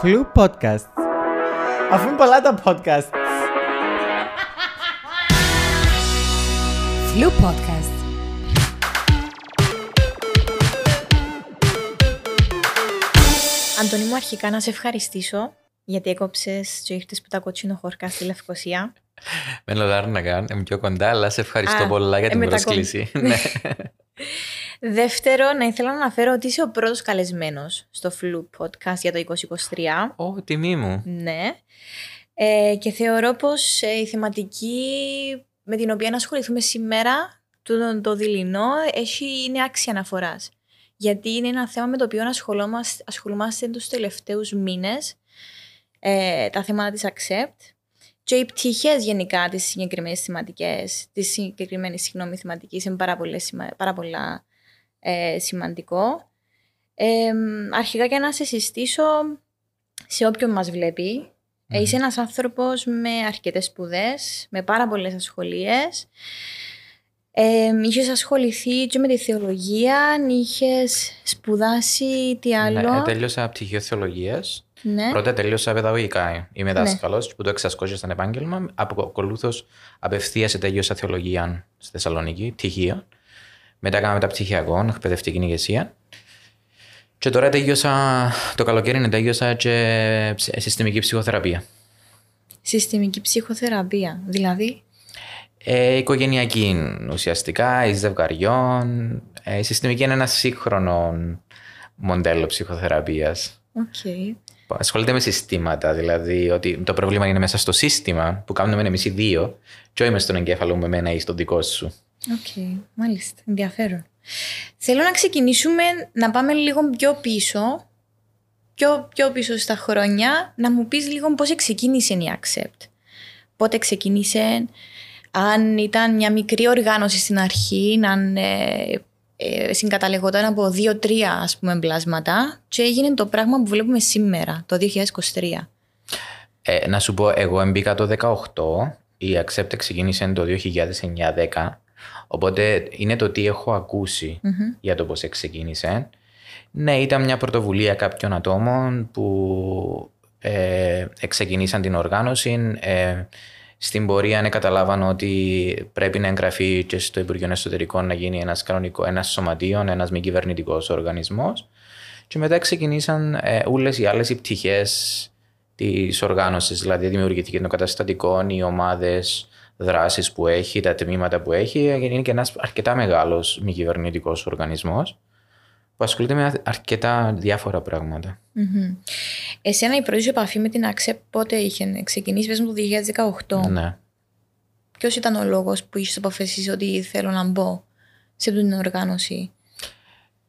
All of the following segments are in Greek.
Φλου podcast. Αφού είναι πολλά τα podcast. Flu Podcast. Αντώνη μου, αρχικά να σε ευχαριστήσω γιατί έκοψες και ήρθες που τα κοτσίνο χορκά στη Λευκοσία. Με λογάρι να κάνω, είμαι πιο κοντά, αλλά σε ευχαριστώ Α, πολλά για ε, την μετακομ- πρόσκληση. ναι. Δεύτερο, να ήθελα να αναφέρω ότι είσαι ο πρώτος καλεσμένος στο Flu Podcast για το 2023. Ω, τιμή μου. Ναι. Ε, και θεωρώ πως ε, η θεματική με την οποία να ασχοληθούμε σήμερα, το, το δειλινό, έχει, είναι άξια αναφοράς. Γιατί είναι ένα θέμα με το οποίο ασχολούμαστε, ασχολούμαστε τους τελευταίους μήνες, ε, τα θέματα της Accept και οι πτυχές γενικά τη συγκεκριμένη θεματική, τη συγκεκριμένη συγγνώμη θεματική, είναι πάρα, πολύ, σημα- πάρα πολλά ε, σημαντικό. Ε, αρχικά και να σε συστήσω σε όποιον μας βλέπει. Ε, Είσαι ένας άνθρωπος με αρκετές σπουδές, με πάρα πολλές ασχολίες. Ε, είχες ασχοληθεί και με τη θεολογία, είχες σπουδάσει τι άλλο. Ναι, τέλειωσα πτυχίο θεολογίας. Ναι. Πρώτα τέλειωσα παιδαγωγικά. Είμαι δάσκαλος που το εξασκόσα σαν επάγγελμα. Ακολούθως απευθείας τέλειωσα θεολογία στη Θεσσαλονίκη, πτυχίο. Μετά έκανα μεταπτυχιακό, εκπαιδευτική ηγεσία. Και τώρα τέλειωσα, το καλοκαίρι τέλειωσα και ψ- συστημική ψυχοθεραπεία. Συστημική ψυχοθεραπεία, δηλαδή; Ε, οικογενειακή ουσιαστικά, εις ζευγαριών. Ε, η συστημική είναι ένα σύγχρονο μοντέλο ψυχοθεραπείας. Οκ. που Ασχολείται με συστήματα, δηλαδή ότι το πρόβλημα είναι μέσα στο σύστημα που κάνουμε εμείς οι δύο και όχι μες στον εγκέφαλο μου εμένα ή στον δικό σου. Οκ, μάλιστα. Ενδιαφέρον. Θέλω να ξεκινήσουμε να πάμε λίγο πιο πίσω, πιο, πιο πίσω στα χρόνια, να μου πεις λίγο πώς ξεκίνησε η Accept. Πότε ξεκίνησε, αν ήταν μια μικρή οργάνωση στην αρχή, αν ε, ε, συγκαταλεγόταν από δύο-τρία ας πούμε πλάσματα και έγινε το πράγμα που βλέπουμε σήμερα, το 2023. Ε, να σου πω, εγώ έμπηκα το 18, η Accept ξεκίνησε το 2009-10, οπότε είναι το τι έχω ακούσει για το πώς ξεκίνησε. Ναι, ήταν μια πρωτοβουλία κάποιων ατόμων που ε, ξεκινήσαν την οργάνωση. Ε, στην πορεία ναι, καταλάβαν ότι πρέπει να εγγραφεί και στο Υπουργείο Εσωτερικών να γίνει ένας κανονικό, ένας σωματείο, ένας μη κυβερνητικός οργανισμός. Και μετά ξεκινήσαν ε, όλες οι άλλες οι πτυχές της οργάνωσης, δηλαδή δημιουργήθηκε το καταστατικό, οι ομάδες δράσεις που έχει, τα τμήματα που έχει, είναι και ένας αρκετά μεγάλος μη κυβερνητικός οργανισμός που ασχολείται με αρκετά διάφορα πράγματα. Μμμ. Εσένα η πρώτη σου επαφή με την Accept πότε είχε; Ξεκινήσεις, πες μου το 2018. Ναι. Ποιος ήταν ο λόγος που είχες αποφασίσει ότι θέλω να μπω σε αυτή την οργάνωση;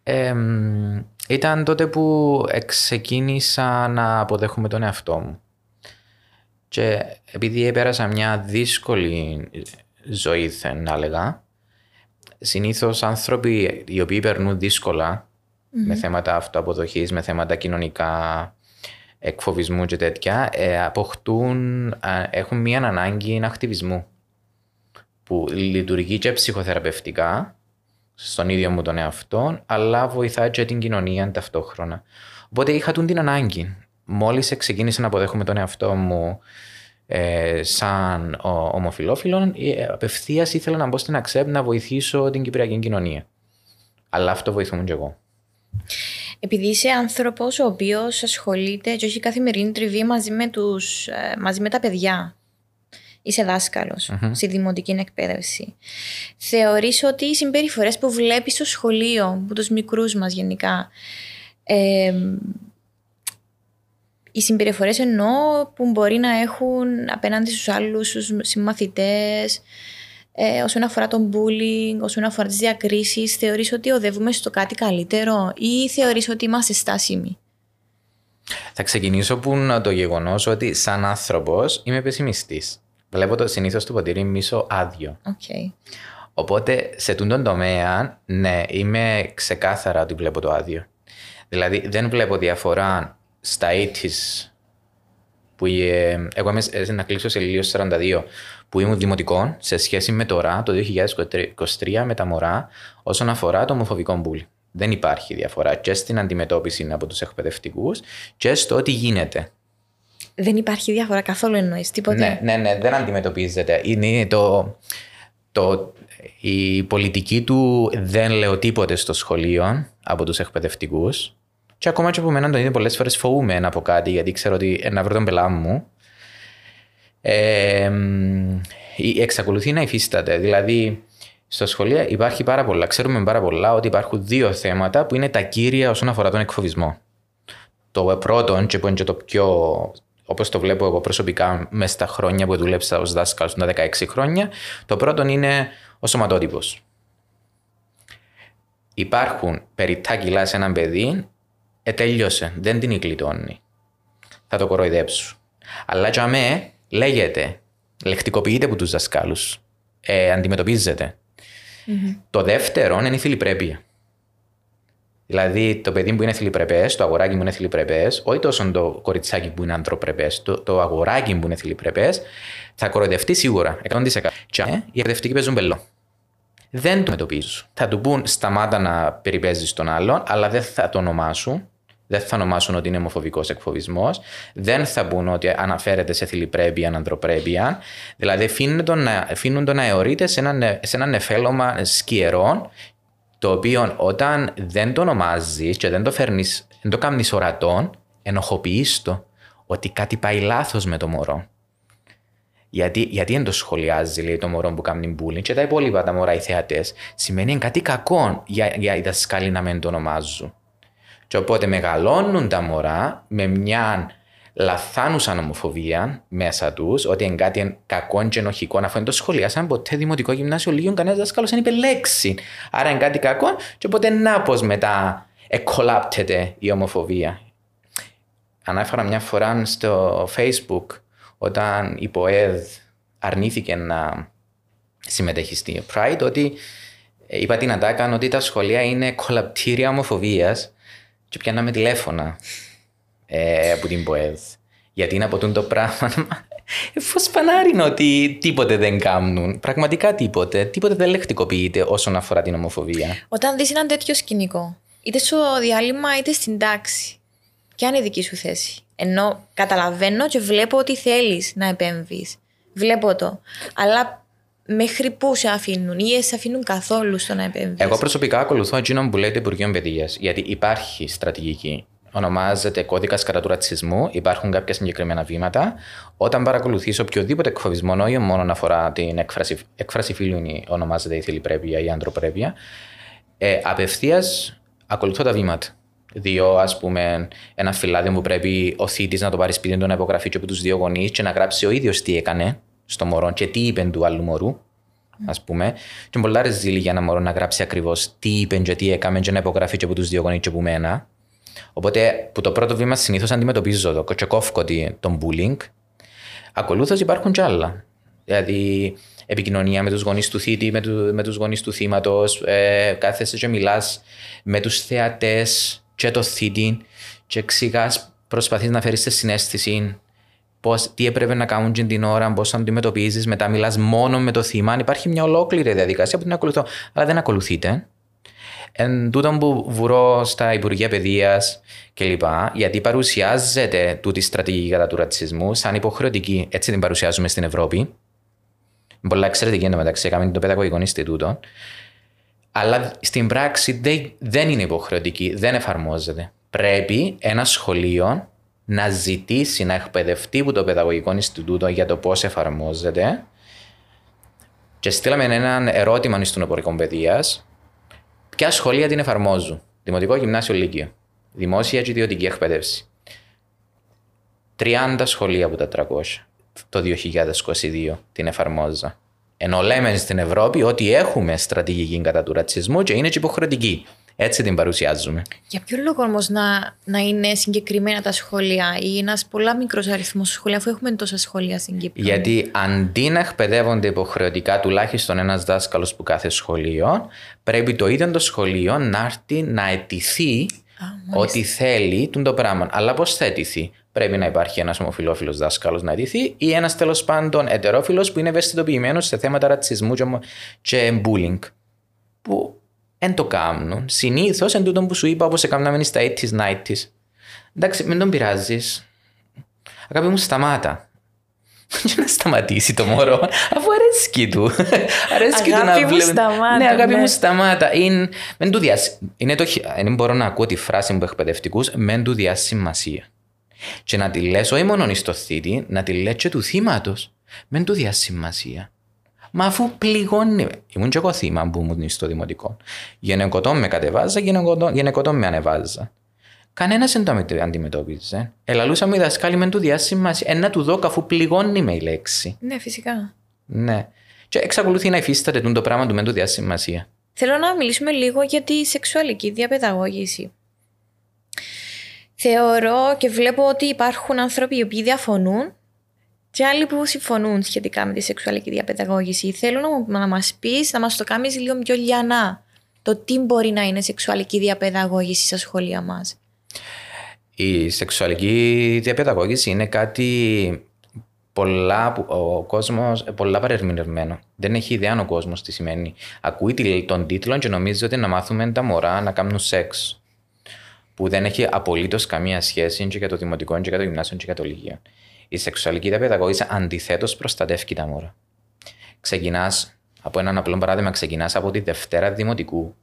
Εμ, ήταν τότε που ξεκίνησα να αποδέχομαι τον εαυτό μου. Και επειδή πέρασα μια δύσκολη ζωή, θα να έλεγα, συνήθως άνθρωποι οι οποίοι περνούν δύσκολα με θέματα αυτοαποδοχής, με θέματα κοινωνικά εκφοβισμού και τέτοια, ε, αποκτούν, α, έχουν μια ανάγκη ακτιβισμού που λειτουργεί και ψυχοθεραπευτικά στον ίδιο μου τον εαυτό, αλλά βοηθάει και την κοινωνία ταυτόχρονα. Οπότε είχα τούν την ανάγκη. Μόλις ξεκίνησα να αποδέχομαι τον εαυτό μου ε, σαν ο, ομοφιλόφιλον, ε, απευθείας ήθελα να μπω στην Accept να βοηθήσω την κυπριακή κοινωνία. Αλλά αυτό βοηθούμε και εγώ. Επειδή είσαι άνθρωπος ο οποίος ασχολείται και έχει καθημερινή τριβή μαζί με, τους, ε, μαζί με τα παιδιά. Είσαι δάσκαλος στη δημοτική εκπαίδευση. Θεωρείς ότι οι συμπεριφορές που βλέπεις στο σχολείο, από τους μικρούς μας γενικά, ε, οι συμπεριφορές εννοώ που μπορεί να έχουν απέναντι στους άλλους, στους συμμαθητές, ε, όσον αφορά τον bullying, όσον αφορά τις διακρίσεις, θεωρείς ότι οδεύουμε στο κάτι καλύτερο ή θεωρείς ότι είμαστε στάσιμοι; Θα ξεκινήσω από το γεγονός ότι σαν άνθρωπος είμαι πεσημιστής. Βλέπω το συνήθως το ποτήρι μίσο άδειο. Okay. Οπότε σε τούτον τομέα, ναι, είμαι ξεκάθαρα ότι βλέπω το άδειο. Δηλαδή δεν βλέπω διαφορά στα 80's που ε, εγώ είμαι ε, να κλείσω σε λίγο 42 που ήμουν δημοτικών σε σχέση με τώρα το 2023 με τα μωρά όσον αφορά το ομοφοβικό μπουλ. Δεν υπάρχει διαφορά και στην αντιμετώπιση από τους εκπαιδευτικούς και στο ότι γίνεται. Δεν υπάρχει διαφορά καθόλου εννοείς, τίποτε. Ναι, ναι, ναι, δεν αντιμετωπίζεται. Είναι το, το, η πολιτική του δεν λέω τίποτε στο σχολείο από τους εκπαιδευτικούς και ακόμα και από μένα το είναι πολλές φορές φοβούμαι από κάτι γιατί ξέρω ότι να βρω τον πελά μου ε, εξακολουθεί να υφίσταται. Δηλαδή, στο σχολείο υπάρχει πάρα πολλά. Ξέρουμε πάρα πολλά ότι υπάρχουν δύο θέματα που είναι τα κύρια όσον αφορά τον εκφοβισμό. Το πρώτο, και που είναι και το πιο όπως το βλέπω εγώ προσωπικά μέσα στα χρόνια που δούλεψα ως δάσκαλος, τα 16 χρόνια, το πρώτο είναι ο σωματότυπος. Υπάρχουν περιττά κιλά σε έναν παιδί, ε, τέλειωσε, δεν την γλιτώνει. Θα το κοροϊδέψω. Αλλά για μέ λέγεται, λεκτικοποιείται από τους δασκάλους. Ε, αντιμετωπίζεται. Mm-hmm. Το δεύτερο είναι η φιλιπρέπεια. Δηλαδή, το παιδί που είναι θηλυπρεπές, το αγοράκι που είναι θηλυπρεπές, όχι τόσο το κοριτσάκι που είναι ανθρωπρεπές, το, το αγοράκι που είναι θηλυπρεπές, θα κοροϊδευτεί σίγουρα 100%. Και ε, οι εκπαιδευτικοί παίζουν μπελό. Δεν το μετωπίζουν. Θα του πούν σταμάτα να περιπέζεις τον άλλον, αλλά δεν θα το ονομάσουν. Δεν θα ονομάσουν ότι είναι ομοφοβικός εκφοβισμός. Δεν θα πούν ότι αναφέρεται σε θηλυπρέπεια, ανθρωπρέπεια. Δηλαδή, αφήνουν τον να αιωρείται σε ένα, σε ένα νεφέλωμα σκιερών το οποίο όταν δεν το ονομάζεις και δεν το φέρνεις, δεν το κάνεις ορατό, ενοχοποιείς το ότι κάτι πάει λάθος με το μωρό. Γιατί, γιατί δεν το σχολιάζει λέει, το μωρό που κάνει bullying και τα υπόλοιπα τα μωρά οι θεατές, σημαίνει κάτι κακό για, για οι δασκάλοι να μην το ονομάζουν. Και οπότε μεγαλώνουν τα μωρά με μια λαθάνουσαν ομοφοβία μέσα τους, ότι είναι κάτι κακό και ενοχικό, αφού δεν το σχολιάσαν ποτέ δημοτικό γυμνάσιο λίγο, κανένας δάσκαλος δεν είπε λέξη. Άρα είναι κάτι κακό, και οπότε να πώ μετά εκολάπτεται η ομοφοβία. Ανάφερα μια φορά στο Facebook όταν η ΠΟΕΔ αρνήθηκε να συμμετέχει στη Pride ότι είπα την Ατάκα ότι τα σχολεία είναι κολαπτήρια ομοφοβίας και πιάναμε τηλέφωνα ε, από την ΠΟΕΔ. Γιατί είναι από το πράγμα. Εφού σπανάρινο ότι τίποτε δεν κάνουν. Πραγματικά τίποτε. Τίποτε δεν λεκτικοποιείται όσον αφορά την ομοφοβία. Όταν δεις ένα τέτοιο σκηνικό, είτε στο διάλειμμα είτε στην τάξη, ποια είναι η δική σου θέση; Ενώ καταλαβαίνω και βλέπω ότι θέλεις να επέμβεις. Βλέπω το. Αλλά μέχρι πού σε αφήνουν ή σε αφήνουν καθόλου στο να επέμβεις; Εγώ προσωπικά ακολουθώ εκείνον που λέει το Υπουργείο Παιδείας. Γιατί υπάρχει στρατηγική ονομάζεται κώδικας κατά του ρατσισμού. Υπάρχουν κάποια συγκεκριμένα βήματα. Όταν παρακολουθεί οποιοδήποτε εκφοβισμό, όχι μόνο αφορά την έκφραση, έκφραση φίλου, ονομάζεται η θηλυπρέπεια ή η ανθρωπρέπεια, ε, απευθείας ακολουθώ τα βήματα. Δύο, ας πούμε, ένα φυλάδιο που πρέπει ο θήτης να το πάρει σπίτι του να υπογραφεί και από τους δύο γονείς και να γράψει ο ίδιος τι έκανε στο μωρό και τι είπε του άλλου μωρού. Α πούμε, και πολλά ρεζίλη για ένα μωρό να γράψει ακριβώς τι είπε και τι έκανε, και να υπογραφεί και από τους δύο γονείς και από μένα. Οπότε που το πρώτο βήμα συνήθως αντιμετωπίζω το κοτσεκόφκο τον bullying. Ακολούθως υπάρχουν κι άλλα. Δηλαδή επικοινωνία με τους γονείς του θήτη, με, του, με τους γονείς του θύματος, ε, κάθεσαι και μιλάς με τους θεατές και το θήτη και εξηγά, προσπαθείς να φέρεις τη συνέστηση πώς, τι έπρεπε να κάνουν την ώρα, πώς θα αντιμετωπίζεις, μετά μιλάς μόνο με το θύμα. Υπάρχει μια ολόκληρη διαδικασία που την ακολουθώ, αλλά δεν ακολουθείτε. Εν τούτο που βουρώ στα Υπουργεία Παιδείας κλπ. Γιατί παρουσιάζεται τούτη στρατηγική κατά του ρατσισμού σαν υποχρεωτική. Έτσι την παρουσιάζουμε στην Ευρώπη. Πολλά εξαιρετική μεταξύ, έκαμε το παιδαγωγικό Ινστιτούτο. Αλλά στην πράξη δεν είναι υποχρεωτική, δεν εφαρμόζεται. Πρέπει ένα σχολείο να ζητήσει να εκπαιδευτεί από το Παιδαγωγικό Ινστιτούτο για το πώς εφαρμόζεται. Και στείλαμε ένα ερώτημα στον Υπουργικό Παιδείας Ποια σχολεία την εφαρμόζουν. Δημοτικό, γυμνάσιο, λύκειο. Δημόσια και ιδιωτική εκπαίδευση. 30 σχολεία από τα 300 το 2022 την εφαρμόζα. Ενώ λέμε στην Ευρώπη ότι έχουμε στρατηγική κατά του ρατσισμού και είναι και υποχρεωτική. Έτσι την παρουσιάζουμε. Για ποιο λόγο όμως να, να είναι συγκεκριμένα τα σχολεία ή ένας πολλά μικρός αριθμός σχολεία, αφού έχουμε τόσα σχολεία στην Κύπρο; Γιατί αντί να εκπαιδεύονται υποχρεωτικά τουλάχιστον ένας δάσκαλος που κάθε σχολείο, πρέπει το ίδιο το σχολείο να έρθει να αιτηθεί ότι θέλει το πράγμα. Αλλά πώς θα αιτηθεί, Πρέπει να υπάρχει ένας ομοφυλόφιλο δάσκαλος να αιτηθεί ή ένας τέλος πάντων ετερόφιλος που είναι ευαισθητοποιημένος σε θέματα ρατσισμού και bullying. Που Εν το κάνουν. Συνήθως εν τούτο που σου είπα, όπως έκαναμε στα 80s, 90s. Εντάξει, μην τον πειράζεις. Αγάπη μου, σταμάτα. Για να σταματήσει το μωρό, αφού αρέσκει του. αρέσκει του να Αγάπη μου, βλέπει. σταμάτα, Ναι, αγάπη ναι. μου, σταμάτα. Είναι, μεν του διασ... είναι το... χει- Δεν μπορώ να ακούω τη φράση μου εκπαιδευτικούς, μεν του διά σημασία. Και να τη λες, όχι μόνο στο θήτη, να τη λες και του θύματος. Μεν του διά σημασία. Μα αφού πληγώνει. Ήμουν και εγώ θύμα που ήμουν στο δημοτικό. Γενεκοτό με κατεβάζα, γενεκοτό, γενεκοτό με ανεβάζα. Κανένας δεν το αμε- αντιμετώπιζε. Ελαλούσα μου οι δασκάλοι μεν του διά σημασία. Ένα του δω αφού πληγώνει με η λέξη. Ναι, φυσικά. Ναι. Και εξακολουθεί να υφίσταται τούτο το πράγμα του μεν του διά σημασία. Θέλω να μιλήσουμε λίγο για τη σεξουαλική διαπαιδαγώγηση. Θεωρώ και βλέπω ότι υπάρχουν άνθρωποι οι οποίοι διαφωνούν και άλλοι που συμφωνούν σχετικά με τη σεξουαλική διαπαιδαγώγηση. Θέλω να, μου- να μας πεις, να μας το κάνεις λίγο πιο λιανά το τι μπορεί να είναι σεξουαλική διαπαιδαγώγηση στα σχολεία μας. Η σεξουαλική διαπαιδαγώγηση είναι κάτι πολλά, που ο κόσμος, πολλά παρερμηνευμένο. Δεν έχει ιδέα ο κόσμος τι σημαίνει. Ακούει τη- τον τίτλο και νομίζει ότι να μάθουμε τα μωρά να κάνουν σεξ. Που δεν έχει απολύτως καμία σχέση και για το δημοτικό, και για το γυμνάσιο, και για το λύκειο. Η σεξουαλική διαπαιδαγώγηση αντιθέτως προστατεύει τα μωρά. Ξεκινάς, από έναν απλό παράδειγμα, ξεκινάς από τη Δευτέρα Δημοτικού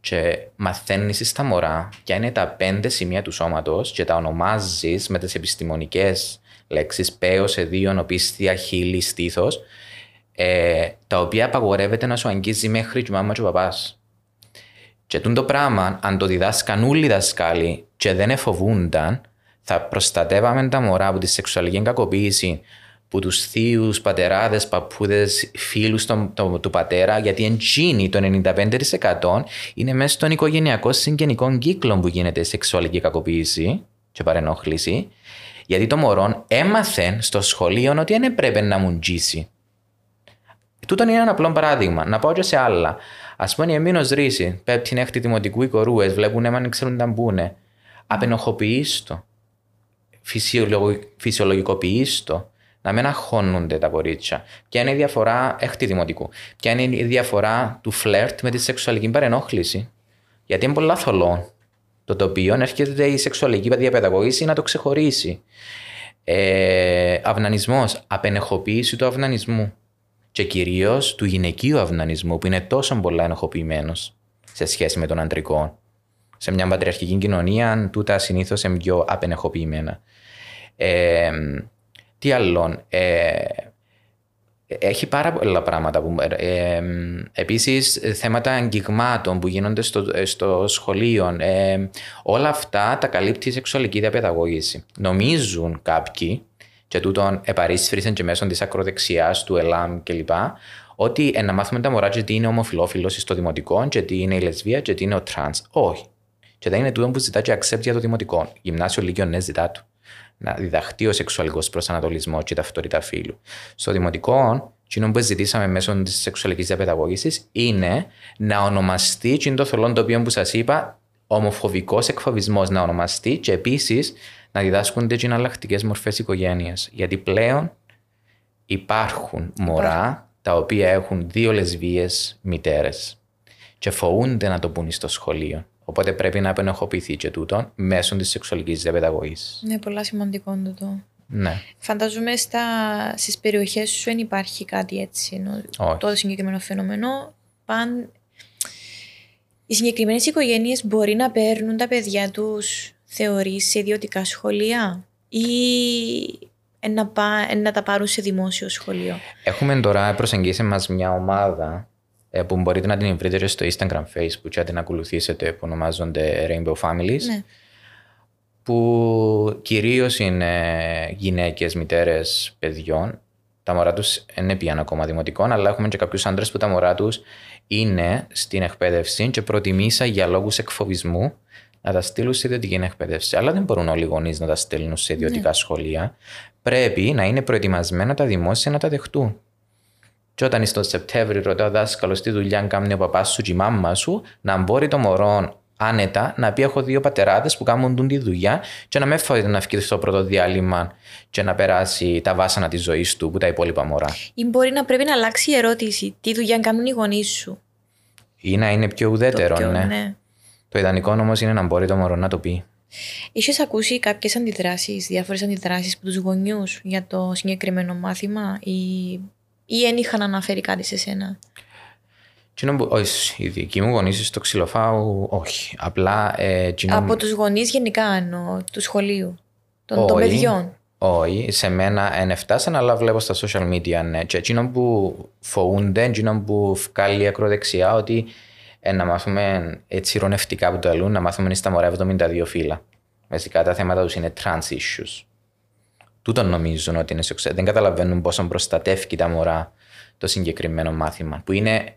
και μαθαίνεις στα μωρά ποια είναι τα πέντε σημεία του σώματος και τα ονομάζεις με τις επιστημονικές λέξεις παίο, εδίων, οπίστια, χείλη, στήθος, ε, τα οποία απαγορεύεται να σου αγγίζει μέχρι και η μάμα και ο παπάς. Και τούτο πράγμα, αν το διδάσκαν όλοι οι δασκάλοι και δεν εφοβούνταν, θα προστατεύαμε τα μωρά από τη σεξουαλική κακοποίηση που τους θείους, πατεράδες, παππούδες, φίλους του πατέρα, γιατί εντζίνη το 95% είναι μέσα στον οικογενειακό συγγενικό κύκλο που γίνεται η σεξουαλική κακοποίηση και παρενόχληση, γιατί το μωρό έμαθε στο σχολείο ότι δεν έπρεπε να μου τζίσει. Τούτο είναι ένα απλό παράδειγμα. Να πάω και σε άλλα. Α πούμε, η Εμίνος Ρίση, πέπτει έκτη δημοτικού οι κορούε, βλέπουν αίμα, δεν ξέρουν να μπουνε. Απενοχοποιεί το. Φυσιολογ... Φυσιολογικοποιεί το. Να μην αγχώνονται τα κορίτσια. Ποια είναι η διαφορά έκτη δημοτικού. Ποια είναι η διαφορά του φλερτ με τη σεξουαλική παρενόχληση; Γιατί είναι πολλά θολό το τοπίο, έρχεται η σεξουαλική διαπαιδαγώγηση να το ξεχωρίσει. Ε, αυνανισμός, απενεχοποίηση του αυνανισμού και κυρίως του γυναικείου αυνανισμού που είναι τόσο πολλά ενοχοποιημένος σε σχέση με τον αντρικό. Σε μια πατριαρχική κοινωνία, τούτα συνήθως είναι πιο απενεχοποιημένα. Ε, τι άλλον. Ε, έχει πάρα πολλά πράγματα. Που, ε, επίσης, θέματα αγγιγμάτων που γίνονται στο, στο σχολείο. Ε, όλα αυτά τα καλύπτει η σεξουαλική διαπαιδαγώγηση. Νομίζουν κάποιοι και τούτον επαρίσφρησαν και μέσω της ακροδεξιάς του ΕΛΑΜ κλπ. Ότι ε, να μάθουμε τα μωρά και τι είναι ομοφυλόφιλος στο δημοτικό, και τι είναι η λεσβία, και τι είναι ο τρανς. Όχι. Και δεν είναι τούτο που ζητά η Accept για το δημοτικό. Γυμνάσιο Λύκειο ναι, ζητά το. Να διδαχτεί ο σεξουαλικός προσανατολισμός και η ταυτότητα φύλου. Στο δημοτικό, εκείνο που ζητήσαμε μέσω της σεξουαλικής διαπαιδαγώγησης είναι να ονομαστεί και το θολόν το οποίο που σας είπα, ομοφοβικός εκφοβισμός να ονομαστεί και επίσης να διδάσκονται και εναλλακτικές μορφές οικογένειας. Γιατί πλέον υπάρχουν μωρά τα οποία έχουν δύο λεσβείε μητέρες και φοβούνται να το πούν στο σχολείο. Οπότε πρέπει να απενοχοποιηθεί και τούτο μέσω της σεξουαλικής διαπαιδαγωγής. Ναι, πολλά σημαντικό τούτο. Ναι. Φανταζομαι στα, στις περιοχές σου δεν υπάρχει κάτι έτσι. Ενώ Όχι. το συγκεκριμένο φαινόμενο. Παν... Οι συγκεκριμένες οικογένειες μπορεί να παίρνουν τα παιδιά τους, θεωρείς, σε ιδιωτικά σχολεία ή εν να, πά, εν να τα πάρουν σε δημόσιο σχολείο; Έχουμε τώρα προσεγγίσει μας μια ομάδα ε, που μπορείτε να την βρείτε και στο Instagram, Facebook και να την ακολουθήσετε που ονομάζονται Rainbow Families Ναι. που κυρίως είναι γυναίκες, μητέρες παιδιών. Τα μωρά τους είναι πιαν ακόμα δημοτικών, αλλά έχουμε και κάποιους άντρες που τα μωρά τους είναι στην εκπαίδευση και προτιμήσα για λόγους εκφοβισμού να τα στείλουν σε ιδιωτική εκπαίδευση. Αλλά δεν μπορούν όλοι οι γονείς να τα στέλνουν σε ιδιωτικά σχολεία. Πρέπει να είναι προετοιμασμένα τα δημόσια να τα δεχτούν. Και όταν είσαι το Σεπτέμβρη, ρωτά ο δάσκαλος τι δουλειά κάνει ο παπάς σου και η μάμα σου, να μπορεί το μωρό άνετα να πει: Έχω δύο πατεράδες που κάνουν τούν τη δουλειά, και να με φοβάται να βγει στο πρώτο διάλειμμα και να περάσει τα βάσανα της ζωής του που τα υπόλοιπα μωρά. Ή μπορεί να πρέπει να αλλάξει η ερώτηση. Τι δουλειά κάνουν οι γονείς σου. Ή να είναι πιο ουδέτερο, πιο- ναι. ναι. Το ιδανικό όμως είναι να μπορεί το μωρό να το πει. Είχες ακούσει κάποιες αντιδράσεις, διάφορες αντιδράσεις από τους γονιούς για το συγκεκριμένο μάθημα ή, ή δεν είχαν αναφέρει κάτι σε σένα; Εκείνο που- όχι, οι δικοί μου γονείς στο ξυλοφάου, όχι. Απλά. Ε, εκείνο- Από τους γονείς γενικά εννοώ, του σχολείου, των, των Όχι. παιδιών. Όχι, σε μένα δεν φτάσαν, αλλά βλέπω στα social media. Ναι. Και εκείνο που φοβούνται, εκείνο που βγάλει ακροδεξιά, ότι ε, να μάθουμε έτσι ειρωνευτικά που το αλλούν, να μάθουμε στα μωρά 72 φύλλα. Βασικά τα θέματα τους είναι trans issues. Τούτο νομίζουν ότι είναι σεξουαλ. Δεν καταλαβαίνουν πόσο προστατεύει τα μωρά το συγκεκριμένο μάθημα. Που είναι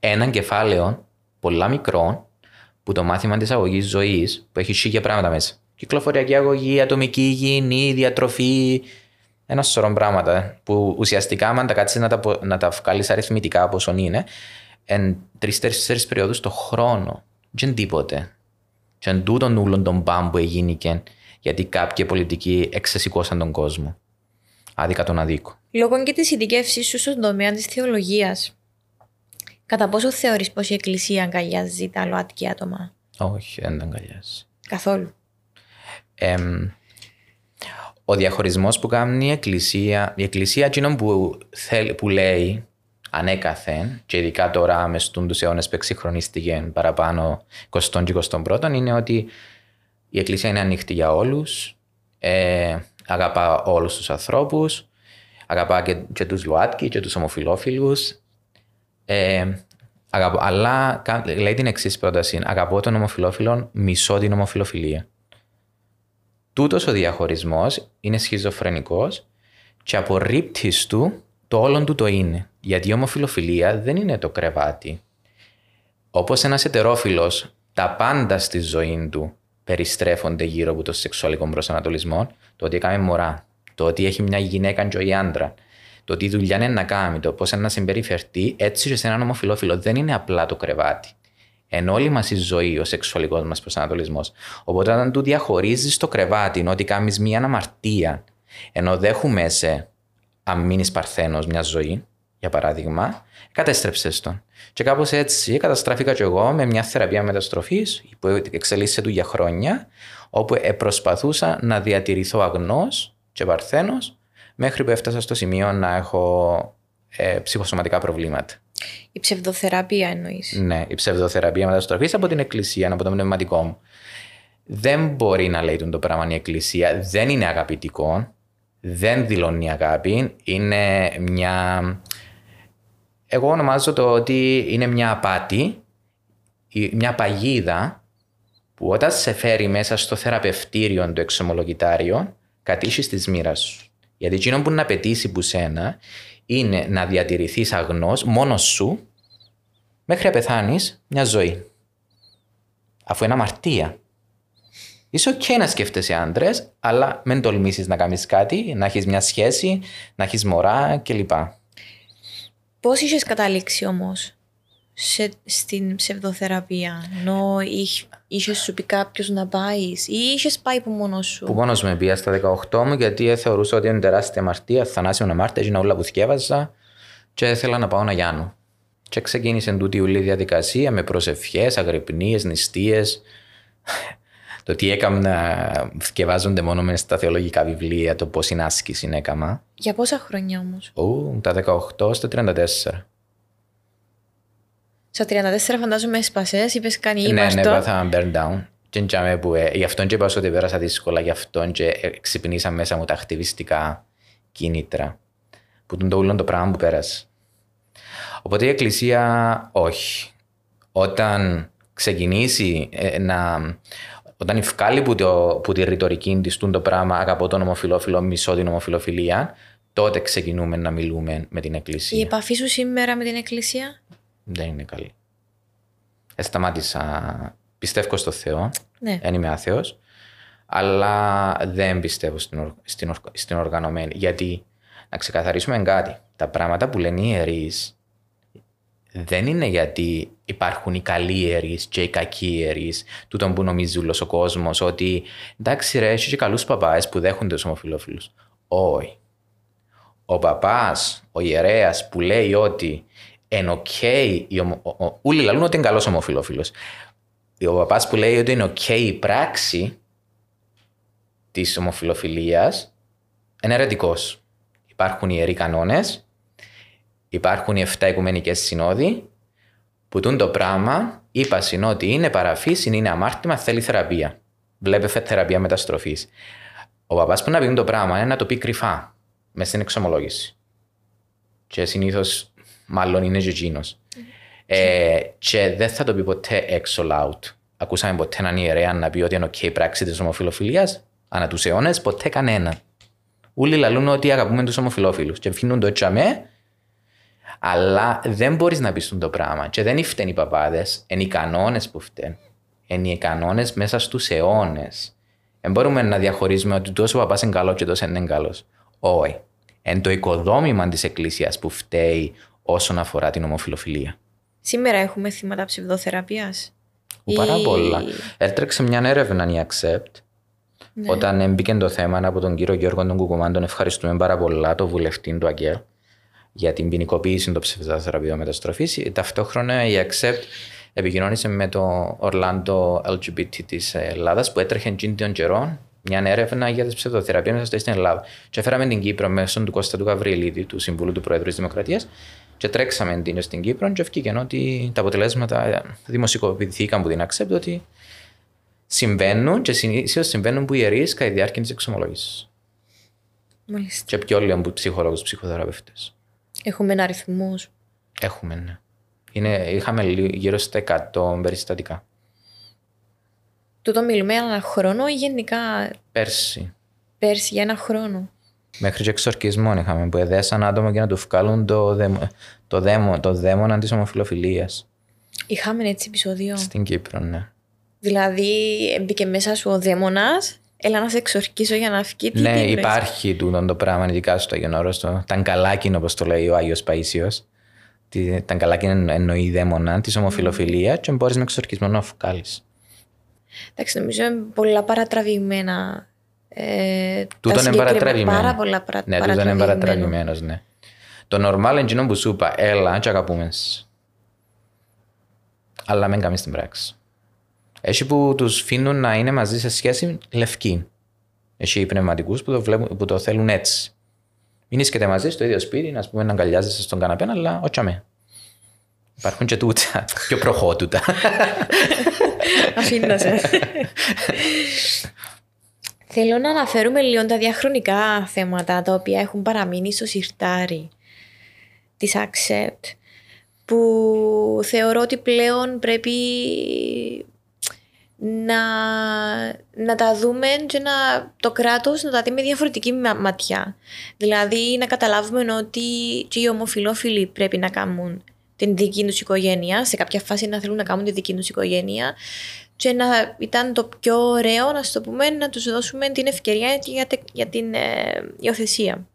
ένα κεφάλαιο πολλά μικρό που το μάθημα της αγωγής ζωής που έχει σίγια πράγματα μέσα. Κυκλοφοριακή αγωγή, ατομική υγιεινή, διατροφή, ένα σωρό πράγματα ε, που ουσιαστικά, αν τα κάτσεις να τα, πο- να τα βγάλεις αριθμητικά πόσο είναι, εν τρει-τέσσερι περιόδους το χρόνο. Δεν τίποτε. Και εν τούτον ούλον τον μπαμ που έγινικε γιατί κάποιοι πολιτικοί εξεσηκώσαν τον κόσμο. Άδικα τον αδίκο. Λόγω και της ειδικεύσης σου στον τομέα της θεολογίας, κατά πόσο θεωρείς πως η Εκκλησία αγκαλιάζει τα ΛΟΑΤΚΙ άτομα; Όχι, δεν τον αγκαλιάζει. Καθόλου. Εμ, ο διαχωρισμός που κάνει η Εκκλησία, η Εκκλησία εκείνο που, θέλει, που λέει ανέκαθεν και ειδικά τώρα μες στους αιώνες που εξυγχρονίστηκε παραπάνω 20 και 21 είναι ότι η Εκκλησία είναι ανοιχτή για όλους, ε, αγαπά όλους τους ανθρώπους, αγαπά και, και τους ΛΟΑΤΚΙ και τους ομοφιλόφιλους, ε, αγαπώ, αλλά κα- λέει την εξής πρόταση. Αγαπώ τον ομοφιλόφιλο, μισώ την ομοφιλοφιλία. Τούτος ο διαχωρισμός είναι σχιζοφρενικός και απορρίπτεις του το όλον του το είναι. Γιατί η ομοφιλοφιλία δεν είναι το κρεβάτι. Όπως ένας ετερόφιλος, τα πάντα στη ζωή του περιστρέφονται γύρω από το σεξουαλικό προσανατολισμό, το ότι έκαμε μωρά, το ότι έχει μια γυναίκα και όχι άντρα, το τι δουλειά είναι να κάνει, το πώς είναι να συμπεριφερθεί, έτσι και σε έναν ομοφιλόφιλο δεν είναι απλά το κρεβάτι. Εν όλη μας η ζωή ο σεξουαλικός μας προσανατολισμός. Οπότε, όταν του διαχωρίζεις το κρεβάτι, ότι κάνεις μία αναμαρτία, ενώ δέχομαι σε, αν μείνεις παρθένος μια ζωή, για παράδειγμα, κατέστρεψες τον. Και κάπως έτσι καταστράφηκα κι εγώ με μια θεραπεία μεταστροφής που εξελίσσεται του για χρόνια, όπου ε, προσπαθούσα να διατηρηθώ αγνός και παρθένος, μέχρι που έφτασα στο σημείο να έχω ε, ψυχοσωματικά προβλήματα. Η ψευδοθεραπεία εννοείς. Ναι, η ψευδοθεραπεία μεταστροφής από την Εκκλησία, από το πνευματικό μου. Δεν μπορεί να λέει το πράγμα η Εκκλησία. Δεν είναι αγαπητικό. Δεν δηλώνει αγάπη. Είναι μια. Εγώ ονομάζω το ότι είναι μια απάτη, η- μια παγίδα που όταν σε φέρει μέσα στο θεραπευτήριο το εξομολογητάριο, κατήσεις της μοίρας σου. Γιατί εκείνο που να απαιτήσει που σένα είναι να διατηρηθείς αγνός μόνος σου μέχρι να πεθάνεις μια ζωή. Αφού είναι αμαρτία. Είσαι οκ να σκέφτεσαι άντρες, αλλά μην τολμήσεις να κάνεις κάτι, να έχεις μια σχέση, να έχεις μωρά κλπ. Πώς είχες καταλήξει όμως σε, στην ψευδοθεραπεία, ενώ είχ- είχες σου πει κάποιος να πάεις ή είχες πάει από μόνος σου; Που μόνος μου πήγα στα 18 μου γιατί ε, θεωρούσα ότι είναι τεράστια αμαρτία, θανάσιμο αμάρτημα, έγινα όλα που θυκεύαζα και ήθελα να πάω να γιάνω. Και ξεκίνησε τούτη όλη η διαδικασία με προσευχές, αγρυπνίες, νηστείες. Το τι έκανα θυκευάζονται μόνο μες στα θεολογικά βιβλία, το πώς είναι άσκηση έκαμα. Για πόσα χρόνια όμως; Ού, τα 18 στα 34. Στα 34 φαντάζομαι έσπασες, είπες κάνει είμαι Ναι, ναι, αυτό. έπαθα burn down. Και τζάμε που, ε, γι' αυτόν και είπα ότι πέρασα δύσκολα, γι' αυτόν και ε, ξυπνήσα μέσα μου τα ακτιβιστικά κίνητρα. Που τον το ούλον το πράγμα που πέρασε. Οπότε η Εκκλησία όχι. Όταν ξεκινήσει ε, να... Όταν ευκάλει που, το, που τη ρητορική της το πράγμα αγαπώ τον ομοφιλόφιλο, μισώ την ομοφιλοφιλία, τότε ξεκινούμε να μιλούμε με την Εκκλησία. Η επαφή σου σήμερα με την Εκκλησία; Δεν είναι καλή. Ε, σταμάτησα. Πιστεύω στο Θεό. Ναι. Δεν είμαι άθεος. Αλλά δεν πιστεύω στην, ορ- στην, ορ- στην οργανωμένη. Γιατί να ξεκαθαρίσουμε κάτι. Τα πράγματα που λένε οι ιερείς δεν είναι γιατί υπάρχουν οι καλοί ιερείς και οι κακοί ιερείς, τούτον που νομίζει όλος ο κόσμος, ότι εντάξει ρε, έχει και καλούς παπάες που δέχονται τους ομοφυλόφιλους. Όχι. Ο παπάς, ο ιερέας που λέει ότι εν οκ, η ομο- ο- ο- όλοι λαλούν ότι είναι καλός ομοφυλόφιλος. Ο παπάς που λέει ότι είναι οκ η πράξη της ομοφυλοφιλίας είναι αιρετικός. Υπάρχουν ιεροί κανόνες, υπάρχουν οι 7 οικουμενικές συνόδοι που τούντο πράγμα είπασιν ότι είναι παρά φύση, είναι αμάρτημα, θέλει θεραπεία. Βλέπε θε- θεραπεία μεταστροφής. Ο παπάς που να πει το πράγμα είναι να το πει κρυφά, μέσα στην εξομολόγηση. Και συνήθως μάλλον είναι και εκείνος. Ε, και δεν θα το πει ποτέ έξω loud. Ακούσαμε ποτέ έναν ιερέα να πει ότι είναι ok η πράξη της ομοφιλοφιλίας, ανά τους αιώνες, ποτέ κανένα. Όλοι λαλούν ότι αγαπούμε τους ομοφιλόφιλους και αφήνουν το τσαμέ, αλλά δεν μπορείς να πεις το πράγμα. Και δεν φταίνει οι παπάδες, είναι οι κανόνες που φταίνουν. Είναι οι κανόνες μέσα στους αιώνες. Δεν μπορούμε να διαχωρίζουμε ότι τόσο ο παπάς είναι καλός και τόσο δεν είναι καλός. Όχι. Είναι το οικοδόμημα της εκκλησίας που φταίει όσον αφορά την ομοφιλοφιλία. Σήμερα έχουμε θύματα ψευδοθεραπείας; Που Πάρα Ή- πολλά. Έτρεξε μια έρευνα η Accept Ναι. όταν μπήκε το θέμα από τον κύριο Γιώργο τον Κουκουμάν. Τον ευχαριστούμε πάρα πολλά, τον βουλευτή του ΑΚΕΛ, για την ποινικοποίηση των ψευδοθεραπείων μεταστροφής. Ταυτόχρονα η Accept επικοινώνησε με το Ορλάντο LGBT της Ελλάδας που έτρεχε εκείνη των καιρών μια έρευνα για τις ψευδοθεραπείε μέσα στην Ελλάδα. Και φέραμε την Κύπρο μέσω του Κώστα του Γαβριλίδη, του Συμβούλου του Προέδρου της Δημοκρατίας, και τρέξαμε την στην Κύπρο και βγήκε ότι τα αποτελέσματα ε, δημοσιοποιηθήκαν από την Accept ότι συμβαίνουν και συνήθως συμβαίνουν που ιερείς κατά τη διάρκεια της εξομολόγησης. Μάλιστα. Και πιο λίγο από ψυχολόγους, ψυχοθεραπευτές. Έχουμε αριθμούς. Έχουμε, ναι. Είναι, είχαμε λι- γύρω στα 100 περιστατικά. Τούτο μιλούμε για ένα χρόνο ή γενικά Πέρσι. πέρσι για ένα χρόνο; Μέχρι και εξορκισμό είχαμε που εδέσαν άτομα για να του βγάλουν το, δαίμο, το, δαίμο, το δαίμονα της ομοφιλοφιλίας. Είχαμε έτσι επεισόδιο; Στην Κύπρο, ναι. Δηλαδή μπήκε μέσα σου ο δαίμονας, έλα να σε εξορκίσω για να φύγει. Τι, τι ναι, εννοείς; υπάρχει τούτο το πράγμα, ειδικά στο Άγιον Όρος, το ταγκαλάκινο, όπως το λέει ο Άγιος Παίσιος. Ταγκαλάκινο εννοεί δαίμονα της ομοφιλοφιλίας και μπορείς με εξορκισμό να βγάλει. Εντάξει, νομίζω είναι πολλά παρατραβηγμένα. Ε, τα Τούτον είναι συγκεκριμένα- παρατραβημένο. Πάρα πολλά παρα, Ναι, τούτο είναι παρατραβημένο, ναι. Το normal είναι εκείνο που σου είπα, έλα και αγαπούμε. σε. Αλλά μην κάνεις την πράξη. Έχει που τους φύνουν να είναι μαζί σε σχέση λευκή. Έχει πνευματικούς που το, βλέπουν, που το θέλουν έτσι. Μην είσκετε μαζί στο ίδιο σπίτι, να πούμε να αγκαλιάζεσαι στον καναπέ, αλλά όχι αμέ. Υπάρχουν και τούτα, πιο προχώτουτα. Αφήνω σε. Θέλω να αναφέρουμε λίγο τα διαχρονικά θέματα τα οποία έχουν παραμείνει στο σιρτάρι της Accept που θεωρώ ότι πλέον πρέπει να, να τα δούμε και να, το κράτος να τα δει με διαφορετική μα- ματιά. Δηλαδή να καταλάβουμε ότι και οι ομοφιλόφιλοι πρέπει να κάνουν την δική τους οικογένεια, σε κάποια φάση να θέλουν να κάνουν τη δική τους οικογένεια και να ήταν το πιο ωραίο, να το πούμε, να τους δώσουμε την ευκαιρία για, τε- για την ε, υιοθεσία.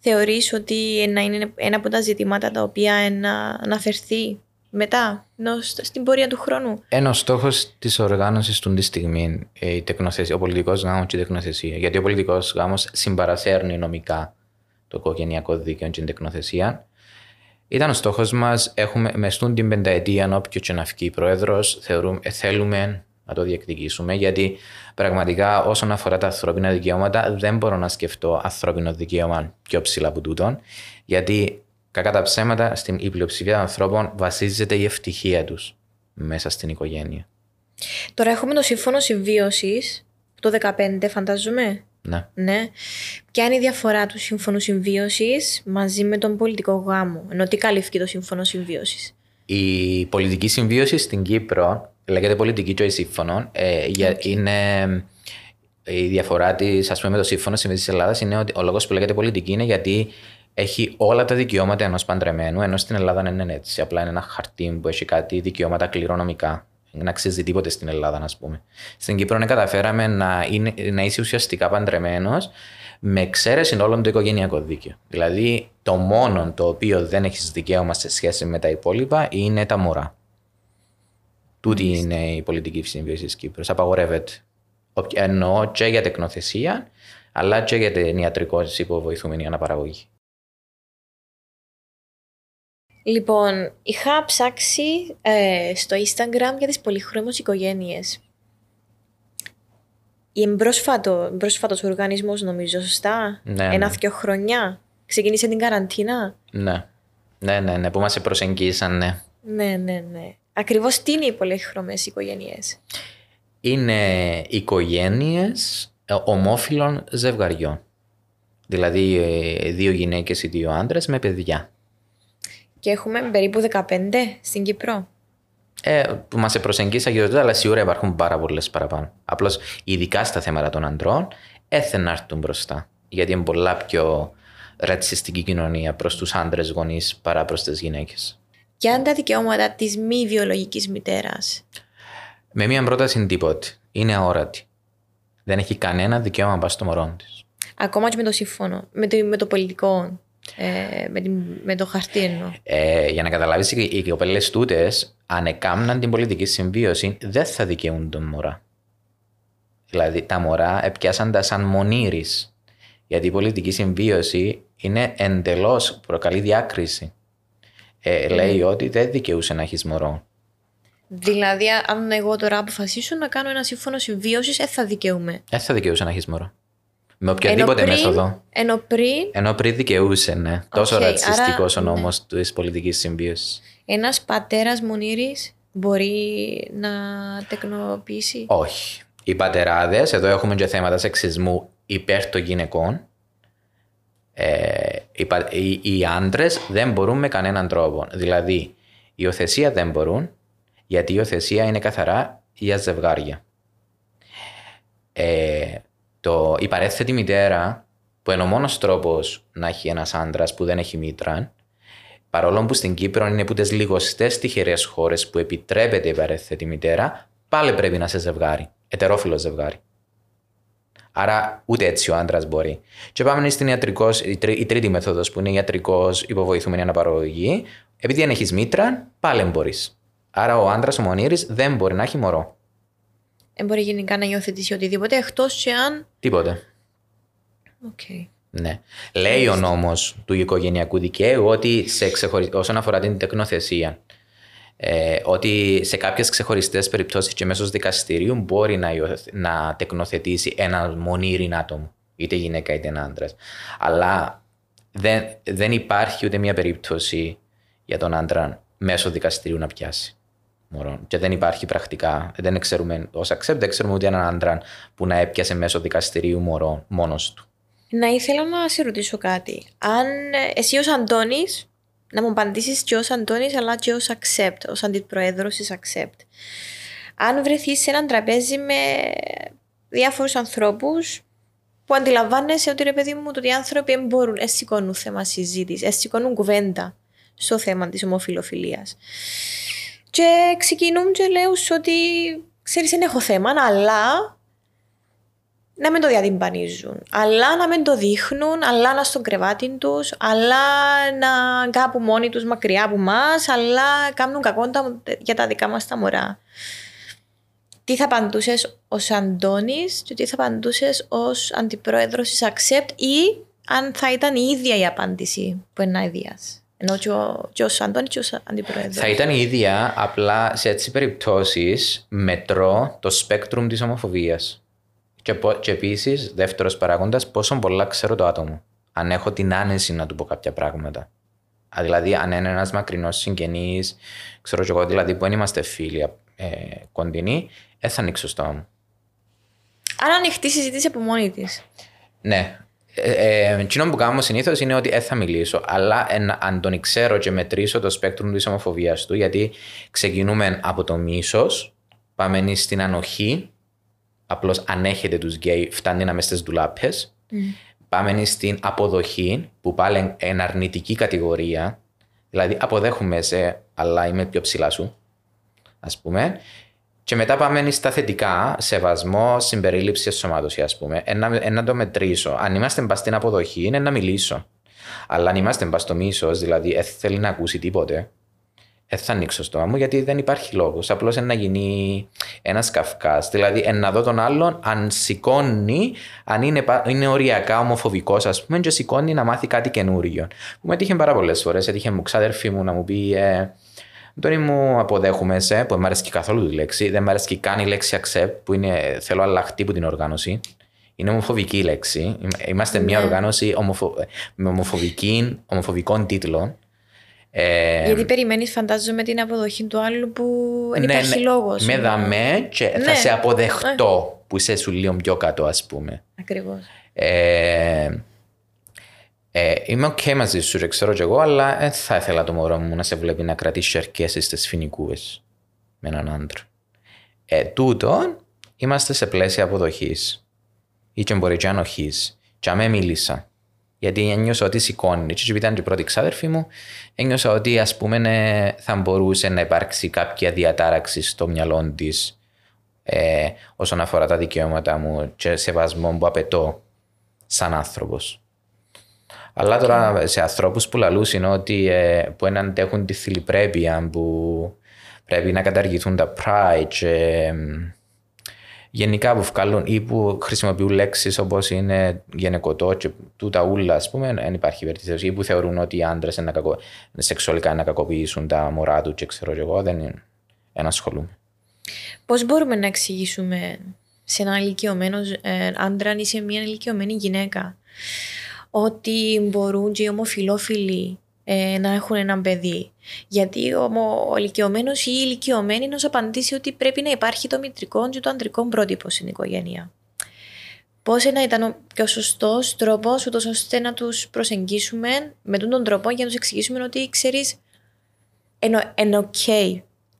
Θεωρείς ότι να είναι ένα από τα ζητήματα τα οποία να αναφερθεί μετά, ενώ σ- στην πορεία του χρόνου. Ένας στόχος της οργάνωσης του τη στιγμή, ε, η τεκνοθεσία, ο πολιτικός γάμος και η τεκνοθεσία. Γιατί ο πολιτικός γάμος συμπαρασέρνει νομικά το οικογενειακό δίκαιο και την τεκνοθεσία. Ήταν ο στόχος μας, έχουμε μεστούν την πενταετία, όποιο και να βγει πρόεδρος, θέλουμε να το διεκδικήσουμε. Γιατί πραγματικά, όσον αφορά τα ανθρώπινα δικαιώματα, δεν μπορώ να σκεφτώ ανθρώπινο δικαίωμα πιο ψηλά από τούτον. Γιατί κακά τα ψέματα, στην η πλειοψηφία των ανθρώπων βασίζεται η ευτυχία τους μέσα στην οικογένεια. Τώρα έχουμε το σύμφωνο συμβίωσης το 2015, φαντάζομαι. Ναι. Ναι. Ποια είναι η διαφορά του σύμφωνου συμβίωσης μαζί με τον πολιτικό γάμο, ενώ τι καλύφθηκε το σύμφωνο συμβίωσης; Η πολιτική συμβίωση στην Κύπρο λέγεται πολιτική ζωή σύμφωνο. Ε, για, είναι, η διαφορά της, ας πούμε, με το σύμφωνο συμβίωσης της Ελλάδας είναι ότι ο λόγος που λέγεται πολιτική είναι γιατί έχει όλα τα δικαιώματα ενός παντρεμένου, ενώ στην Ελλάδα δεν είναι έτσι. Απλά είναι ένα χαρτί που έχει κάτι δικαιώματα κληρονομικά. Δεν αξίζει τίποτε στην Ελλάδα, α πούμε. Στην Κύπρο ναι, καταφέραμε να, είναι, να είσαι ουσιαστικά παντρεμένος με εξαίρεση όλων το οικογενειακό δίκαιο. Δηλαδή, το μόνο το οποίο δεν έχεις δικαίωμα σε σχέση με τα υπόλοιπα είναι τα μωρά. Τούτη είναι η πολιτική συμβίωση της Κύπρου. Απαγορεύεται. Εννοώ και για τεκνοθεσία, αλλά και για την ιατρικό υποβοηθούμενη αναπαραγωγή. Λοιπόν, είχα ψάξει ε, στο Instagram για τις πολύχρωμες οικογένειες. Η εμπρόσφατο, εμπρόσφατος οργανισμός νομίζω, σωστά; Ναι, Ένα ναι. δυο χρονιά. Ξεκίνησε την καραντίνα; Ναι. Ναι, ναι, ναι, που μας προσεγγίσαν, ναι. Ναι, ναι, ναι. Ακριβώς τι είναι οι πολύχρωμες οικογένειες; Είναι οικογένειες ε, ομόφυλων ζευγαριών. Δηλαδή ε, δύο γυναίκες ή δύο άντρες με παιδιά. Και έχουμε περίπου 15 στην Κύπρο. Ε, που μας προσεγγίσαν και τότε, αλλά σίγουρα υπάρχουν πάρα πολλές παραπάνω. Απλώς ειδικά στα θέματα των αντρών, έθεν να έρθουν μπροστά. Γιατί είναι πολλά πιο ρατσιστική κοινωνία προς τους άντρες γονείς παρά προς τις γυναίκες. Ποια είναι τα δικαιώματα της μη βιολογικής μητέρας. Με μία πρόταση τίποτε. Είναι αόρατη. Δεν έχει κανένα δικαίωμα να πάει στο μωρό της. Ακόμα και με το σύμφωνο, με το, με το πολιτικό, ε, με, την- με το χαρτί εννοώ. Ε, για να καταλάβεις, οι, οι κοπέλες τούτες, αν εκάμναν την πολιτική συμβίωση, δεν θα δικαιούν τον μωρά. Δηλαδή, τα μωρά έπιασαν τα σαν μονήρης. Γιατί η πολιτική συμβίωση είναι εντελώς προκαλεί διάκριση. Ε, λέει ότι δεν δικαιούσαι να έχεις μωρό. Δηλαδή, αν εγώ τώρα αποφασίσω να κάνω ένα σύμφωνο συμβίωσης, δεν θα δικαιούμαι. Δεν θα δικαιούσαι να έχεις μωρό. Με οποιαδήποτε πριν- μέθοδο. Ενώ πριν Ενώ πριν δικαιούσε, ναι. Τόσο Οκ, ρατσιστικός ο άρα, νόμος της πολιτικής συμβίωσης. ένας πατέρας μονήρη μπορεί να τεκνοποιήσει; Όχι. Οι πατεράδες, εδώ έχουμε και θέματα σεξισμού υπέρ των γυναικών. Ε, οι, πα- οι, οι άντρες δεν μπορούν με κανέναν τρόπο. Δηλαδή, η υιοθεσία δεν μπορούν, γιατί η υιοθεσία είναι καθαρά για ζευγάρια. Ε, το, η παρέθετη μητέρα, που είναι ο μόνος τρόπος να έχει ένας άντρας που δεν έχει μήτρα, παρόλο που στην Κύπρο είναι από τι λιγοστές τυχερές χώρες που επιτρέπεται η παρέθετη μητέρα, πάλι πρέπει να είσαι ζευγάρι. Ετερόφιλος ζευγάρι. Άρα ούτε έτσι ο άντρας μπορεί. Και πάμε στην ιατρικώς, η, τρί- η τρίτη μέθοδος που είναι ιατρικώς υποβοηθούμενη αναπαραγωγή. Επειδή δεν έχεις μήτρα, πάλι εν μπορείς. Άρα ο άντρας, ο μονήρης, δεν μπορεί να έχει μωρό. Δεν μπορεί γενικά να υιοθετήσει οτιδήποτε εκτός και αν. Τίποτε. Οκ. Ναι. Λέει ο νόμος του οικογενειακού δικαίου ότι σε ξεχωρι... όσον αφορά την τεκνοθεσία, ε, ότι σε κάποιες ξεχωριστές περιπτώσεις και μέσω δικαστηρίου μπορεί να, υιοθε- να τεκνοθετήσει ένα μονήριν άτομο, είτε γυναίκα είτε άντρας. Αλλά δεν, δεν υπάρχει ούτε μία περίπτωση για τον άντρα μέσω δικαστηρίου να πιάσει μωρό. Και δεν υπάρχει πρακτικά, δεν ξέρουμε, ως accept, δεν ξέρουμε ούτε έναν άντρα που να έπιασε μέσω δικαστηρίου μωρό μόνος του. Να ήθελα να σε ρωτήσω κάτι. Αν ε, εσύ ως Αντώνης, να μου απαντήσεις και ως Αντώνης αλλά και ως Accept, ως αντιπροέδρος της Accept. Αν βρεθείς σε έναν τραπέζι με διάφορους ανθρώπους που αντιλαμβάνεσαι ότι ρε παιδί μου, ότι οι άνθρωποι δεν μπορούν, δεν σηκώνουν θέμα συζήτησης, δεν σηκώνουν κουβέντα στο θέμα της ομοφιλοφιλίας. Και ξεκινούν και λέω σου ότι ξέρεις δεν έχω θέμα, αλλά να μην το διατυμπανίζουν, αλλά να μην το δείχνουν, αλλά να στο κρεβάτι τους, αλλά να κάπου μόνοι τους μακριά από μας, αλλά κάνουν κακό τα- για τα δικά μας τα μωρά. Τι θα απαντούσες ως Αντώνης και τι θα απαντούσες ως αντιπρόεδρος της Accept ή αν θα ήταν η ίδια η απάντηση που είναι αηδίας. Ενώ και, ο, και ως Αντώνης και ως αντιπρόεδρος. Θα ήταν η ίδια, απλά σε έτσι περιπτώσεις μετρώ το σπέκτρουμ της ομοφοβίας. Και, πο- και επίσης, δεύτερος παράγοντας, πόσο πολλά ξέρω το άτομο. Αν έχω την άνεση να του πω κάποια πράγματα. Α, Δηλαδή, αν είναι ένας μακρινός συγγενής, ξέρω κι εγώ, δηλαδή που δεν είμαστε φίλοι ε, κοντινοί, δεν θα ανοίξω στο μου. Αν ανοιχτή συζήτηση από μόνη της. Ναι. Ε, ε, εκείνο που κάνω συνήθως είναι ότι δεν θα μιλήσω. Αλλά εν- αν τον ξέρω και μετρήσω το σπέκτρουμ της ομοφοβίας του, γιατί ξεκινούμε από το μίσος, πάμε στην ανοχή, απλώς ανέχεται τους γκέι, φτάνει να μες στις ντουλάπες. Πάμε στην αποδοχή, που πάλι είναι αρνητική κατηγορία. Δηλαδή, αποδέχομαι σε, αλλά είμαι πιο ψηλά σου, ας πούμε. Και μετά πάμε στα θετικά, σεβασμό, συμπερίληψη, ενσωμάτωση, ας πούμε. Ένα, ένα το μετρήσω. Αν είμαστε μπας στην αποδοχή, είναι να μιλήσω. Αλλά αν είμαστε μπας στο μίσος, δηλαδή δεν θέλει να ακούσει τίποτε, δεν θα ανοίξω στο μου γιατί δεν υπάρχει λόγος. Απλώς να γίνει ένας καυκάς. Δηλαδή, να δω τον άλλον αν σηκώνει, αν είναι, είναι οριακά ομοφοβικός, ας πούμε, και σηκώνει να μάθει κάτι καινούριο. Που με τύχε πάρα πολλές φορές. Έτυχε μου ξάδερφή μου να μου πει. Ε, τον μου αποδέχομαι σε, που δεν μου αρέσει καθόλου τη λέξη, δεν μου αρέσει καν η λέξη accept, που είναι θέλω αλλάχτη που την οργάνωση. Είναι ομοφοβική λέξη. Είμαστε μια ναι. οργάνωση ομοφο... με ομοφοβική, ομοφοβικών τίτλων. Ε, Γιατί περιμένεις, φαντάζομαι, την αποδοχή του άλλου που δεν ναι, υπάρχει ναι, λόγος. Με δαμέ και θα ναι. σε αποδεχτώ ε. που είσαι σου λίγο πιο κάτω, ας πούμε. Ακριβώς. Ε, ε, είμαι okay μαζί σου, ξέρω κι εγώ, αλλά δεν θα ήθελα το μωρό μου να σε βλέπει να κρατείς σιέρκα στις Φοινικούδες με έναν άντρα. Ε, τούτο είμαστε σε πλαίσια αποδοχής ή και μπορεί και ανοχής. Και αμέ μίλησα. Γιατί ένιωσα ότι σηκώνει. Και επειδή ήταν και η πρώτη ξάδερφή μου, ένιωσα ότι ας πούμε ναι, θα μπορούσε να υπάρξει κάποια διατάραξη στο μυαλό της ε, όσον αφορά τα δικαιώματα μου και σεβασμό που απαιτώ σαν άνθρωπος. Αλλά τώρα σε ανθρώπους που λαλούσαν ότι ε, που αντέχουν τη θηλυπρέπεια, που πρέπει να καταργηθούν τα pride και γενικά που βγάλουν ή που χρησιμοποιούν λέξεις όπως είναι γενεκοτό και τούτα ούλα, ας πούμε, δεν υπάρχει βελτίωση. Ή που θεωρούν ότι οι άντρες είναι κακο... σεξουαλικά να κακοποιήσουν τα μωρά τους και ξέρω εγώ, δεν είναι. Ένα ασχολούμαι. Πώς μπορούμε να εξηγήσουμε σε έναν ηλικιωμένος ε, άντρα ή σε μια ηλικιωμένη γυναίκα; Ότι μπορούν και οι ομοφιλόφιλοι ε, να έχουν ένα παιδί. Γιατί ο, ο ηλικιωμένος ή η ηλικιωμένη να απαντήσει ότι πρέπει να υπάρχει το μητρικό και το αντρικό πρότυπο στην οικογένεια. Πώς να ήταν ο πιο σωστός τρόπος, ούτως ώστε να τους προσεγγίσουμε με τον τρόπο για να τους εξηγήσουμε ότι ξέρεις, είναι οκ.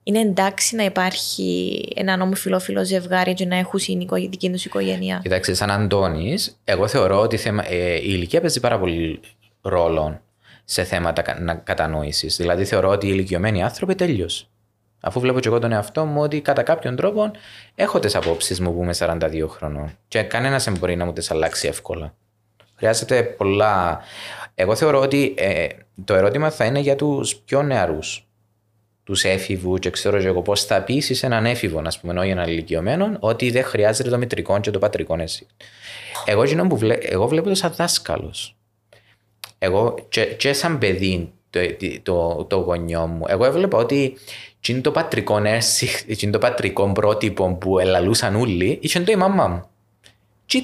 Είναι εντάξει να υπάρχει ένα ομοφυλόφιλο ζευγάρι και να έχουν τη δική τους οικογένεια; Κοιτάξτε, σαν Αντώνης, εγώ θεωρώ ότι θέμα, ε, η ηλικία παίζει πάρα πολύ ρόλο σε θέματα κατανόησης. Δηλαδή, θεωρώ ότι οι ηλικιωμένοι άνθρωποι τελείωσε. Αφού βλέπω και εγώ τον εαυτό μου ότι κατά κάποιον τρόπο έχω τις απόψεις μου που είμαι 42 χρονών. Και κανένας δεν μπορεί να μου τις αλλάξει εύκολα. Χρειάζεται πολλά. Εγώ θεωρώ ότι ε, το ερώτημα θα είναι για τους πιο νεαρούς. Τους έφηβου, και ξέρω εγώ πώς θα πείσει έναν έφηβο, α πούμε, όχι έναν ηλικιωμένο, ότι δεν χρειάζεται το μητρικό και το πατρικό εσύ. Εγώ, εγώ βλέπω το σαν δάσκαλος εγώ και, και σαν παιδί το, το, το, γονιό μου, εγώ έβλεπα ότι είναι το πατρικό είναι το πατρικό πρότυπο που ελαλούσαν όλοι, ήταν το η μαμά μου. Τι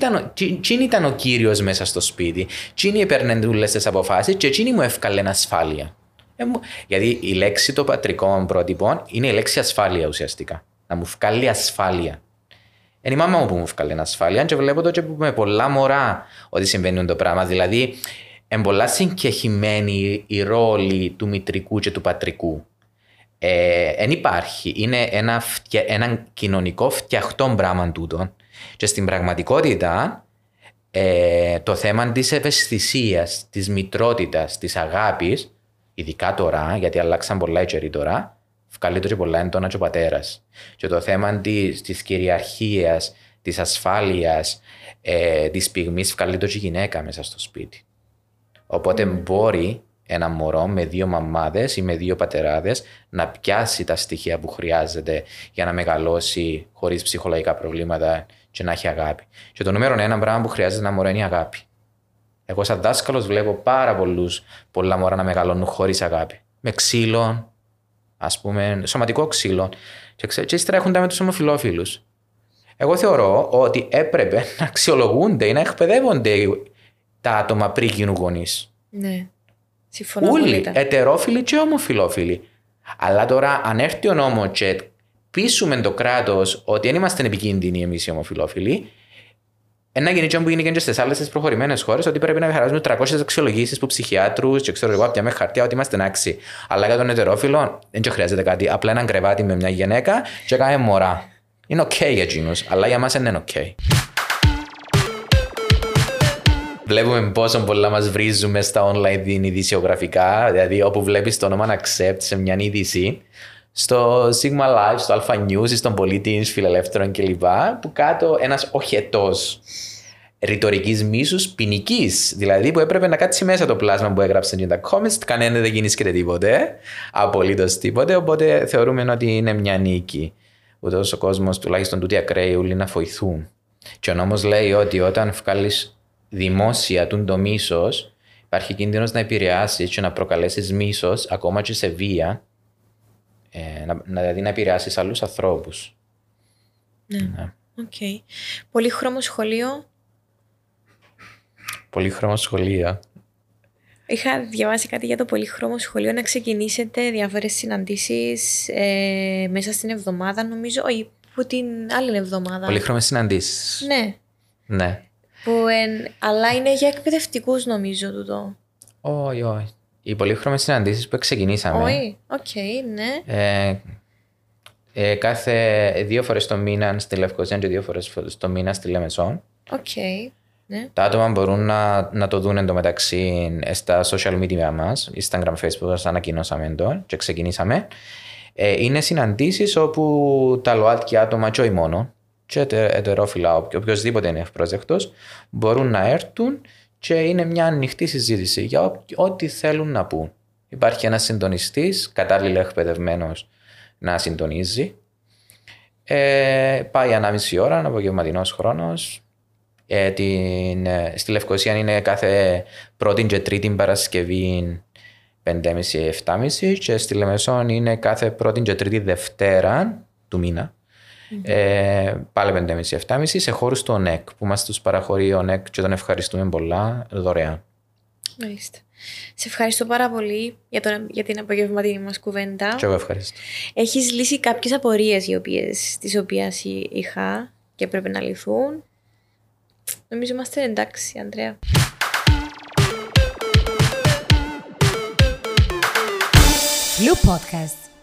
ήταν, ο κύριος μέσα στο σπίτι, τι έπαιρνε όλες τις αποφάσεις και τι μου έφκαλε ασφάλεια. Ε, γιατί η λέξη των πατρικών πρότυπων είναι η λέξη ασφάλεια ουσιαστικά. Να μου βγάλει ασφάλεια. Είναι η μάμα μου που μου βγάλει ασφάλεια και βλέπω το και με πολλά μωρά ότι συμβαίνει το πράγμα. Δηλαδή, είναι πολλά συγκεχημένη η ρόλη του μητρικού και του πατρικού. Δεν ε, υπάρχει. Είναι ένα, ένα κοινωνικό φτιαχτό πράγμα τούτο. Και στην πραγματικότητα ε, το θέμα της ευαισθησίας, της μητρότητας, της αγάπης, ειδικά τώρα, γιατί αλλάξαν πολλά οι τώρα, βγάλει το και πολλά έντονα και ο πατέρας. Και το θέμα της κυριαρχίας, της ασφάλειας, ε, της πυγμής, βγάλει το και η γυναίκα μέσα στο σπίτι. Οπότε μπορεί ένα μωρό με δύο μαμάδες ή με δύο πατεράδες να πιάσει τα στοιχεία που χρειάζεται για να μεγαλώσει χωρίς ψυχολογικά προβλήματα και να έχει αγάπη. Και το νούμερο ένα πράγμα που χρειάζεται ένα μωρό είναι η αγάπη. Εγώ, σαν δάσκαλος, βλέπω πάρα πολλούς πολλά μωρά να μεγαλώνουν χωρίς αγάπη. Με ξύλο, ας πούμε, σωματικό ξύλο. Και, και ύστερα έχουν με τους ομοφυλόφιλους. Εγώ θεωρώ ότι έπρεπε να αξιολογούνται ή να εκπαιδεύονται τα άτομα πριν γίνουν γονείς. Ναι. Συμφωνώ Όλοι, ετερόφιλοι και ομοφιλόφιλοι. Αλλά τώρα, αν έρθει ο νόμος και πείσουμε το κράτος ότι δεν είμαστε επικίνδυνοι εμείς οι ομοφιλόφιλοι, ένα γίνει και που γίνει και στις άλλες προχωρημένες χώρες ότι πρέπει να χαράζουν 300 αξιολογήσεις που ψυχιάτρους και ξέρω εγώ από μια χαρτιά ότι είμαστε άξιοι. Αλλά για τον ετερόφιλο δεν χρειάζεται κάτι. Απλά έναν κρεβάτι με μια γυναίκα και κάνει μωρά. Είναι οκ okay για εκείνους, αλλά για μας δεν είναι οκ. Okay βλέπουμε πόσο πολλά μας βρίζουμε στα online ειδησιογραφικά. Δηλαδή, όπου βλέπεις το όνομα Accept σε μια είδηση, στο Sigma Live, στο Alpha News, στον πολίτη φιλελεύθερων κλπ. Που κάτω ένας οχετός ρητορικής μίσους ποινικής. Δηλαδή που έπρεπε να κάτσει μέσα το πλάσμα που έγραψε και τα comments, κανένα δεν γίνεις τίποτε. Απολύτως τίποτε. Οπότε θεωρούμε ότι είναι μια νίκη. Ούτως ο κόσμος, τουλάχιστον τούτοι ακραίοι, όλοι να βοηθούν. Και ο νόμος λέει ότι όταν βγάλεις δημόσια του το μίσος, υπάρχει κίνδυνος να επηρεάσεις και να προκαλέσεις μίσος ακόμα και σε βία. Ε, να, δηλαδή να επηρεάσεις άλλους ανθρώπους. Ναι. ναι. Okay. Πολύχρωμο σχολείο. Πολύχρωμο σχολείο. Είχα διαβάσει κάτι για το πολύχρωμο σχολείο να ξεκινήσετε διάφορες συναντήσεις ε, μέσα στην εβδομάδα νομίζω, όχι που την άλλη εβδομάδα. Πολύχρωμες συναντήσεις. Ναι. Ναι. Που, αλλά είναι για εκπαιδευτικούς νομίζω τούτο. Όχι, όχι. Οι πολύχρωμες συναντήσεις που ξεκινήσαμε. Όχι, okay, ναι. Ε, ε, κάθε δύο φορές το μήνα στη Λευκοσία και δύο φορές το μήνα στη Λεμεσόν. Okay. Ναι. Τα άτομα μπορούν να, να το δουν εντωμεταξύ στα social media μας, Instagram, Facebook, ανακοινώσαμε το και ξεκινήσαμε. Ε, είναι συναντήσεις όπου τα ΛΟΑΤΚΙ άτομα, και όχι μόνο, και ετερόφιλα, οποιοδήποτε είναι ευπρόσδεκτος, μπορούν να έρθουν και είναι μια ανοιχτή συζήτηση για ό,τι θέλουν να πούν. Υπάρχει ένας συντονιστής, κατάλληλα εκπαιδευμένος να συντονίζει. Ε, πάει ανάμιση ώρα, ένα απογευματινός χρόνος. Ε, την, ε, στη Λευκοσία είναι κάθε πρώτη και τρίτη Παρασκευή 5.30-7.30 και στη Λεμεσόν είναι κάθε πρώτη και τρίτη Δευτέρα του μήνα. Mm-hmm. Ε, πάλι 5.30-7.30 σε χώρους του ΟΝΕΚ που μας τους παραχωρεί ο ΟΝΕΚ και τον ευχαριστούμε πολλά δωρεάν. Μάλιστα. Σε ευχαριστώ πάρα πολύ για, τον, για την απογευματινή μας κουβέντα. Και εγώ ευχαριστώ. Έχεις λύσει κάποιες απορίες τις οποίες είχα και πρέπει να λυθούν. Νομίζω είμαστε εντάξει, Ανδρέα. Blue Podcast.